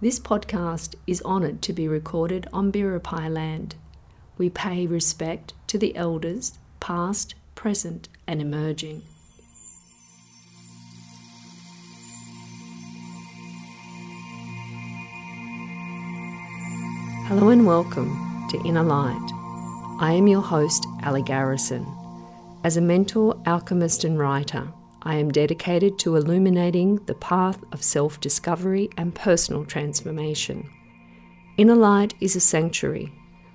This podcast is honoured to be recorded on Biripi land. We pay respect to the elders, past, present, and emerging. Hello and welcome to Inner Light. I am your host, Ali Garrison. As a mentor, alchemist, and writer, I am dedicated to illuminating the path of self discovery and personal transformation. Inner Light is a sanctuary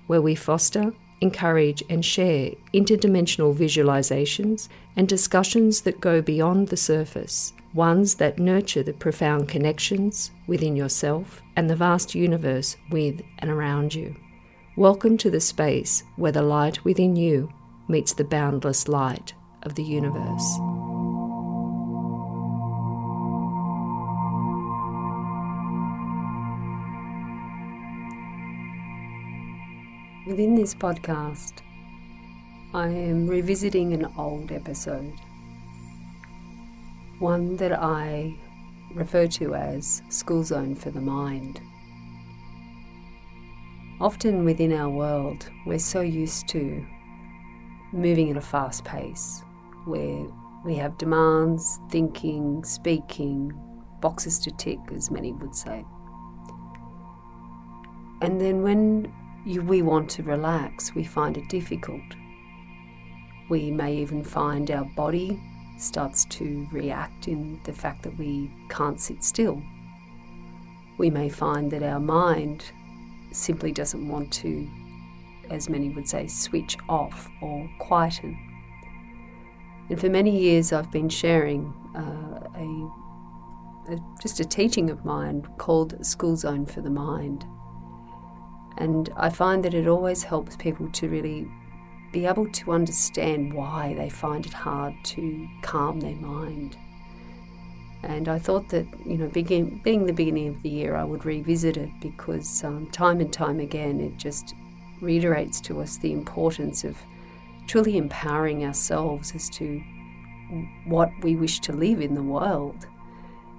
where we foster, encourage, and share interdimensional visualizations and discussions that go beyond the surface, ones that nurture the profound connections within yourself and the vast universe with and around you. Welcome to the space where the light within you meets the boundless light of the universe. Within this podcast, I am revisiting an old episode, one that I refer to as School Zone for the Mind. Often within our world, we're so used to moving at a fast pace where we have demands, thinking, speaking, boxes to tick, as many would say. And then when we want to relax, we find it difficult. We may even find our body starts to react in the fact that we can't sit still. We may find that our mind simply doesn't want to, as many would say, switch off or quieten. And for many years, I've been sharing uh, a, a, just a teaching of mine called School Zone for the Mind. And I find that it always helps people to really be able to understand why they find it hard to calm their mind. And I thought that, you know, begin, being the beginning of the year, I would revisit it because um, time and time again it just reiterates to us the importance of truly empowering ourselves as to what we wish to live in the world.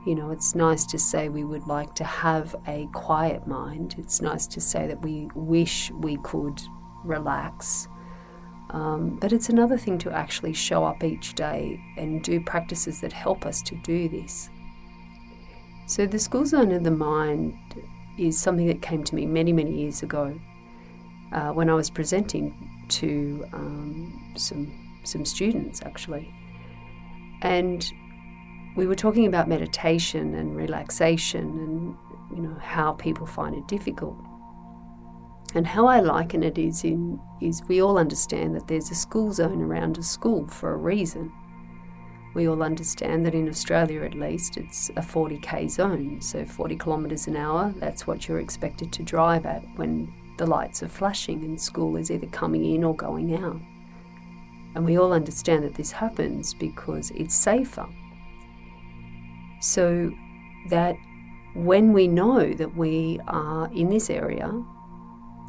You know, it's nice to say we would like to have a quiet mind. It's nice to say that we wish we could relax. Um, but it's another thing to actually show up each day and do practices that help us to do this. So, the school zone of the mind is something that came to me many, many years ago uh, when I was presenting to um, some, some students actually. And we were talking about meditation and relaxation and you know how people find it difficult. And how I liken it is in is we all understand that there's a school zone around a school for a reason. We all understand that in Australia at least it's a 40k zone, so 40 kilometres an hour, that's what you're expected to drive at when the lights are flashing and school is either coming in or going out. And we all understand that this happens because it's safer so that when we know that we are in this area,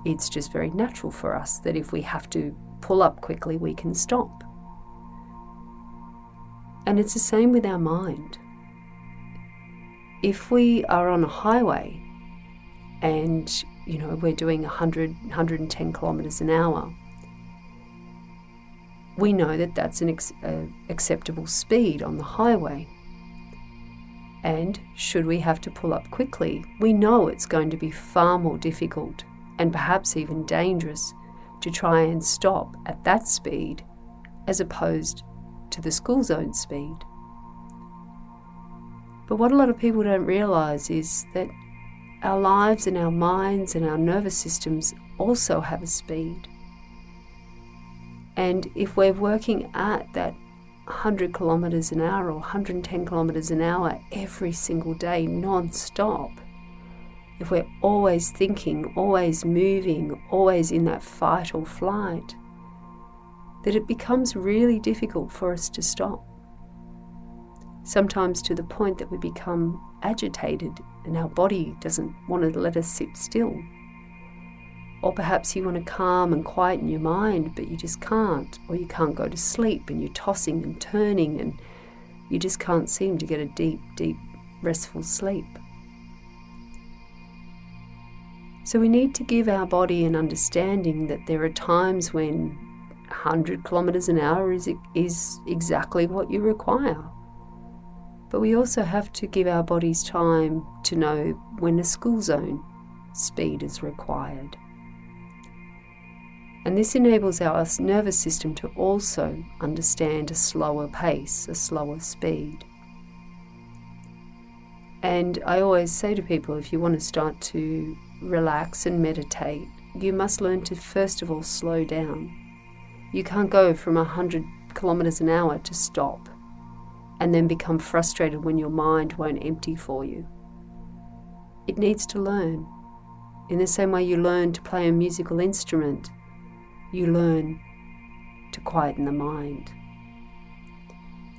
it's just very natural for us that if we have to pull up quickly, we can stop. And it's the same with our mind. If we are on a highway and you know we're doing 100 110 kilometers an hour we know that that's an ex- uh, acceptable speed on the highway and should we have to pull up quickly, we know it's going to be far more difficult and perhaps even dangerous to try and stop at that speed as opposed to the school zone speed. But what a lot of people don't realise is that our lives and our minds and our nervous systems also have a speed. And if we're working at that 100 kilometers an hour or 110 kilometers an hour every single day, non stop, if we're always thinking, always moving, always in that fight or flight, that it becomes really difficult for us to stop. Sometimes to the point that we become agitated and our body doesn't want to let us sit still. Or perhaps you want to calm and quieten your mind, but you just can't. Or you can't go to sleep and you're tossing and turning and you just can't seem to get a deep, deep, restful sleep. So we need to give our body an understanding that there are times when 100 kilometers an hour is, is exactly what you require. But we also have to give our bodies time to know when a school zone speed is required. And this enables our nervous system to also understand a slower pace, a slower speed. And I always say to people if you want to start to relax and meditate, you must learn to first of all slow down. You can't go from 100 kilometers an hour to stop and then become frustrated when your mind won't empty for you. It needs to learn. In the same way you learn to play a musical instrument, you learn to quieten the mind.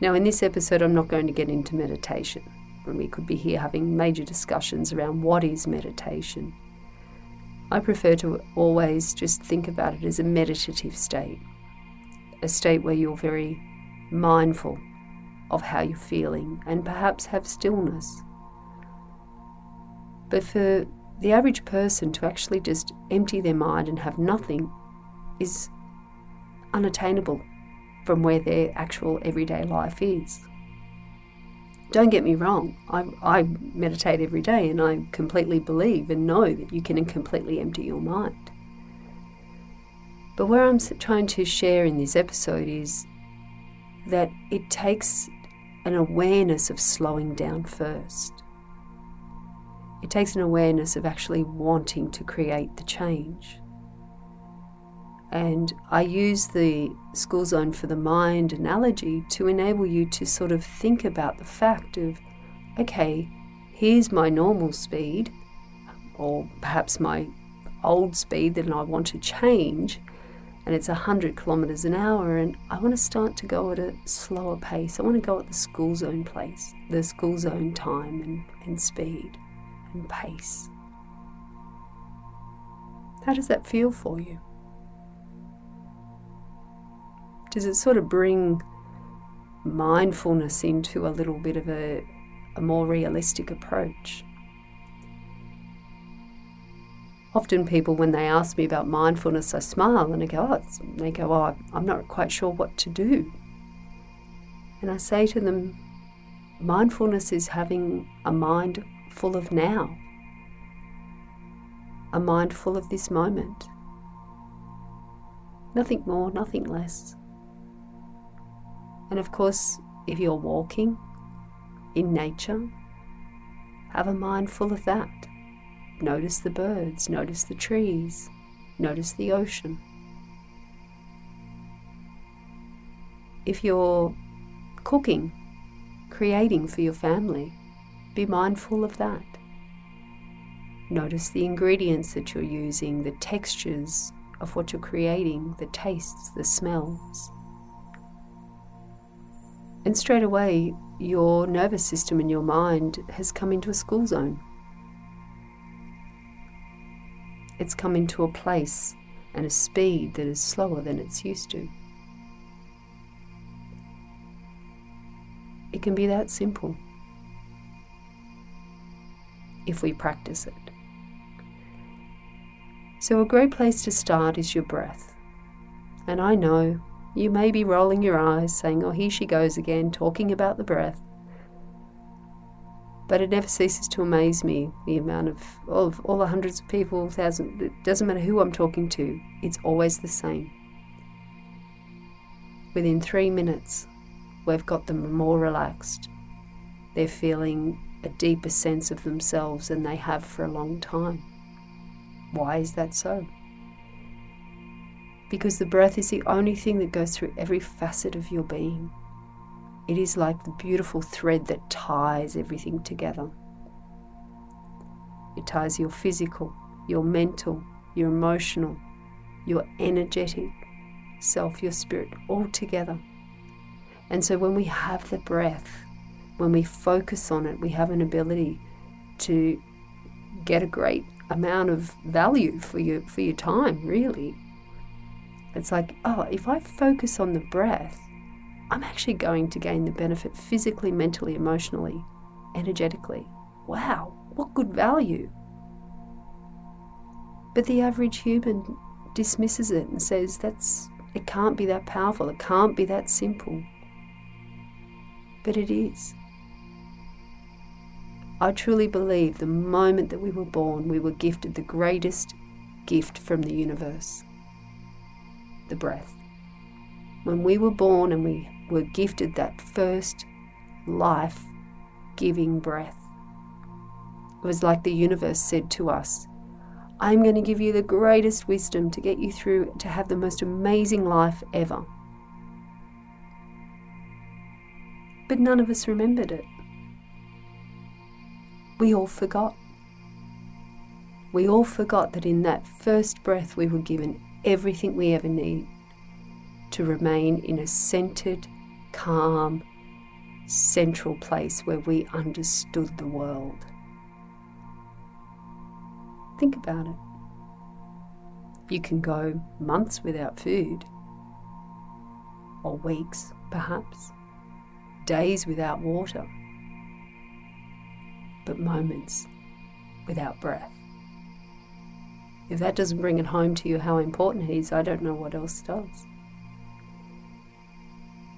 Now, in this episode, I'm not going to get into meditation, we could be here having major discussions around what is meditation. I prefer to always just think about it as a meditative state, a state where you're very mindful of how you're feeling and perhaps have stillness. But for the average person to actually just empty their mind and have nothing is unattainable from where their actual everyday life is. Don't get me wrong, I, I meditate every day and I completely believe and know that you can completely empty your mind. But where I'm trying to share in this episode is that it takes an awareness of slowing down first. It takes an awareness of actually wanting to create the change. And I use the school zone for the mind analogy to enable you to sort of think about the fact of, okay, here's my normal speed, or perhaps my old speed that I want to change, and it's 100 kilometers an hour, and I want to start to go at a slower pace. I want to go at the school zone place, the school zone time and, and speed and pace. How does that feel for you? Does it sort of bring mindfulness into a little bit of a, a more realistic approach? Often people, when they ask me about mindfulness, I smile and I go, oh, they go, oh, I'm not quite sure what to do. And I say to them, mindfulness is having a mind full of now, a mind full of this moment. Nothing more, nothing less. And of course, if you're walking in nature, have a mind full of that. Notice the birds, notice the trees, notice the ocean. If you're cooking, creating for your family, be mindful of that. Notice the ingredients that you're using, the textures of what you're creating, the tastes, the smells. And straight away, your nervous system and your mind has come into a school zone. It's come into a place and a speed that is slower than it's used to. It can be that simple if we practice it. So, a great place to start is your breath. And I know you may be rolling your eyes, saying, Oh, here she goes again, talking about the breath. But it never ceases to amaze me the amount of all, of, all the hundreds of people, thousands, it doesn't matter who I'm talking to, it's always the same. Within three minutes, we've got them more relaxed. They're feeling a deeper sense of themselves than they have for a long time. Why is that so? Because the breath is the only thing that goes through every facet of your being. It is like the beautiful thread that ties everything together. It ties your physical, your mental, your emotional, your energetic self, your spirit, all together. And so when we have the breath, when we focus on it, we have an ability to get a great amount of value for your for your time, really. It's like, oh, if I focus on the breath, I'm actually going to gain the benefit physically, mentally, emotionally, energetically. Wow, what good value. But the average human dismisses it and says that's it can't be that powerful, it can't be that simple. But it is. I truly believe the moment that we were born, we were gifted the greatest gift from the universe the breath. When we were born and we were gifted that first life giving breath, it was like the universe said to us, I'm going to give you the greatest wisdom to get you through to have the most amazing life ever. But none of us remembered it. We all forgot. We all forgot that in that first breath we were given everything we ever need to remain in a centered, calm, central place where we understood the world. Think about it. You can go months without food, or weeks perhaps, days without water, but moments without breath. If that doesn't bring it home to you how important it is, I don't know what else does.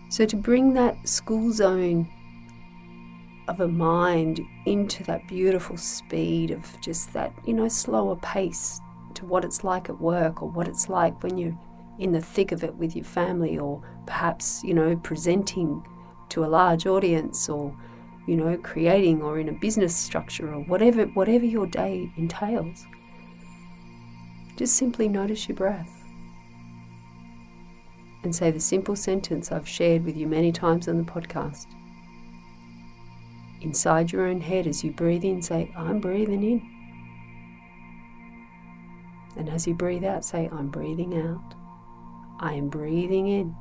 So, to bring that school zone of a mind into that beautiful speed of just that, you know, slower pace to what it's like at work or what it's like when you're in the thick of it with your family or perhaps, you know, presenting to a large audience or, you know, creating or in a business structure or whatever whatever your day entails. Just simply notice your breath. And say the simple sentence I've shared with you many times on the podcast inside your own head as you breathe in, say, I'm breathing in. And as you breathe out, say, I'm breathing out. I am breathing in.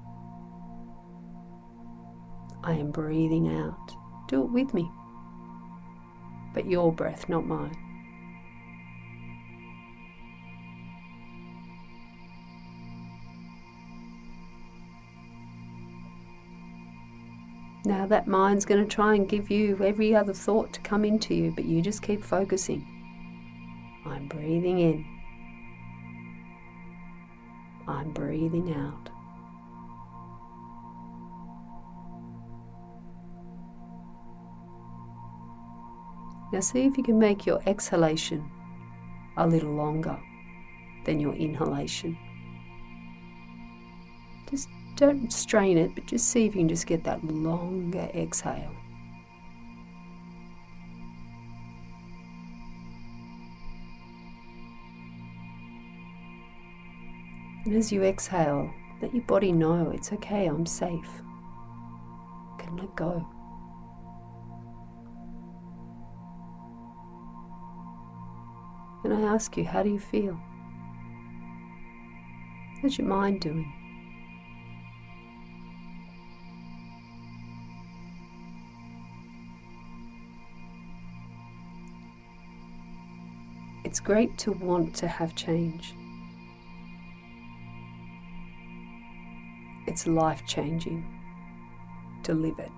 I am breathing out. Do it with me. But your breath, not mine. Now that mind's going to try and give you every other thought to come into you, but you just keep focusing. I'm breathing in. I'm breathing out. Now see if you can make your exhalation a little longer than your inhalation. Just don't strain it, but just see if you can just get that longer exhale. And as you exhale, let your body know it's okay, I'm safe. I can let go. And I ask you, how do you feel? How's your mind doing? It's great to want to have change. It's life changing to live it.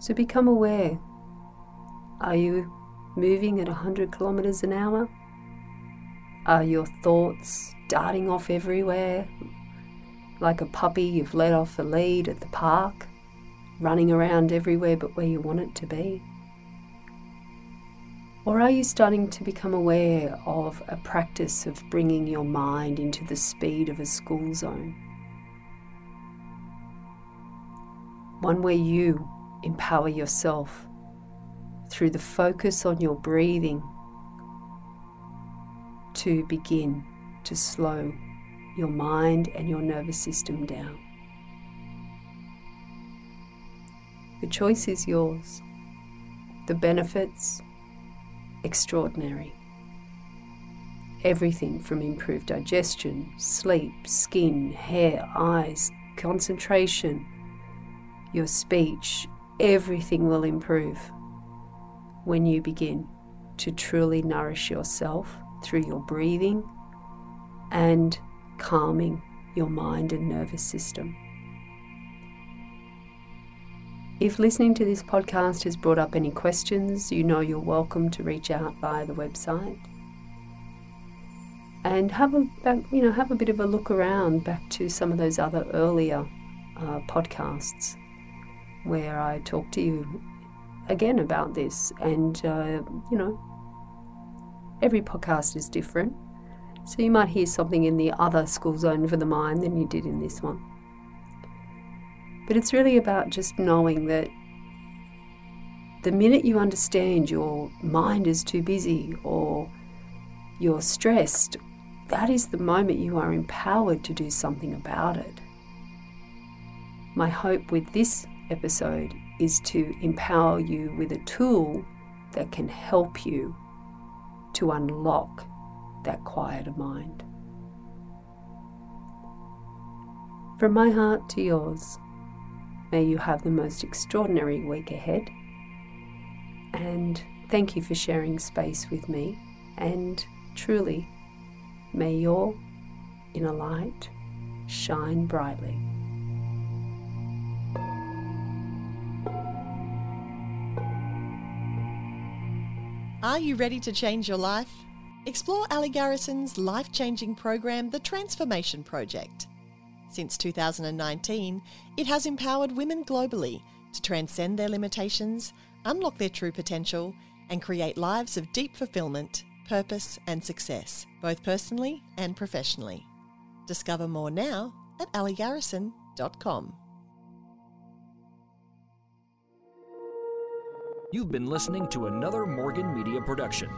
So become aware. Are you moving at 100 kilometers an hour? Are your thoughts darting off everywhere like a puppy you've let off the lead at the park? Running around everywhere but where you want it to be? Or are you starting to become aware of a practice of bringing your mind into the speed of a school zone? One where you empower yourself through the focus on your breathing to begin to slow your mind and your nervous system down. The choice is yours. The benefits, extraordinary. Everything from improved digestion, sleep, skin, hair, eyes, concentration, your speech, everything will improve when you begin to truly nourish yourself through your breathing and calming your mind and nervous system. If listening to this podcast has brought up any questions, you know you're welcome to reach out via the website. And have a you know have a bit of a look around back to some of those other earlier uh, podcasts where I talk to you again about this. And uh, you know, every podcast is different, so you might hear something in the other school zone for the mind than you did in this one. But it's really about just knowing that the minute you understand your mind is too busy or you're stressed, that is the moment you are empowered to do something about it. My hope with this episode is to empower you with a tool that can help you to unlock that quieter mind. From my heart to yours. May you have the most extraordinary week ahead. And thank you for sharing space with me. And truly, may your inner light shine brightly. Are you ready to change your life? Explore Ali Garrison's life changing program, The Transformation Project. Since 2019, it has empowered women globally to transcend their limitations, unlock their true potential, and create lives of deep fulfillment, purpose, and success, both personally and professionally. Discover more now at aligarrison.com. You've been listening to another Morgan Media production.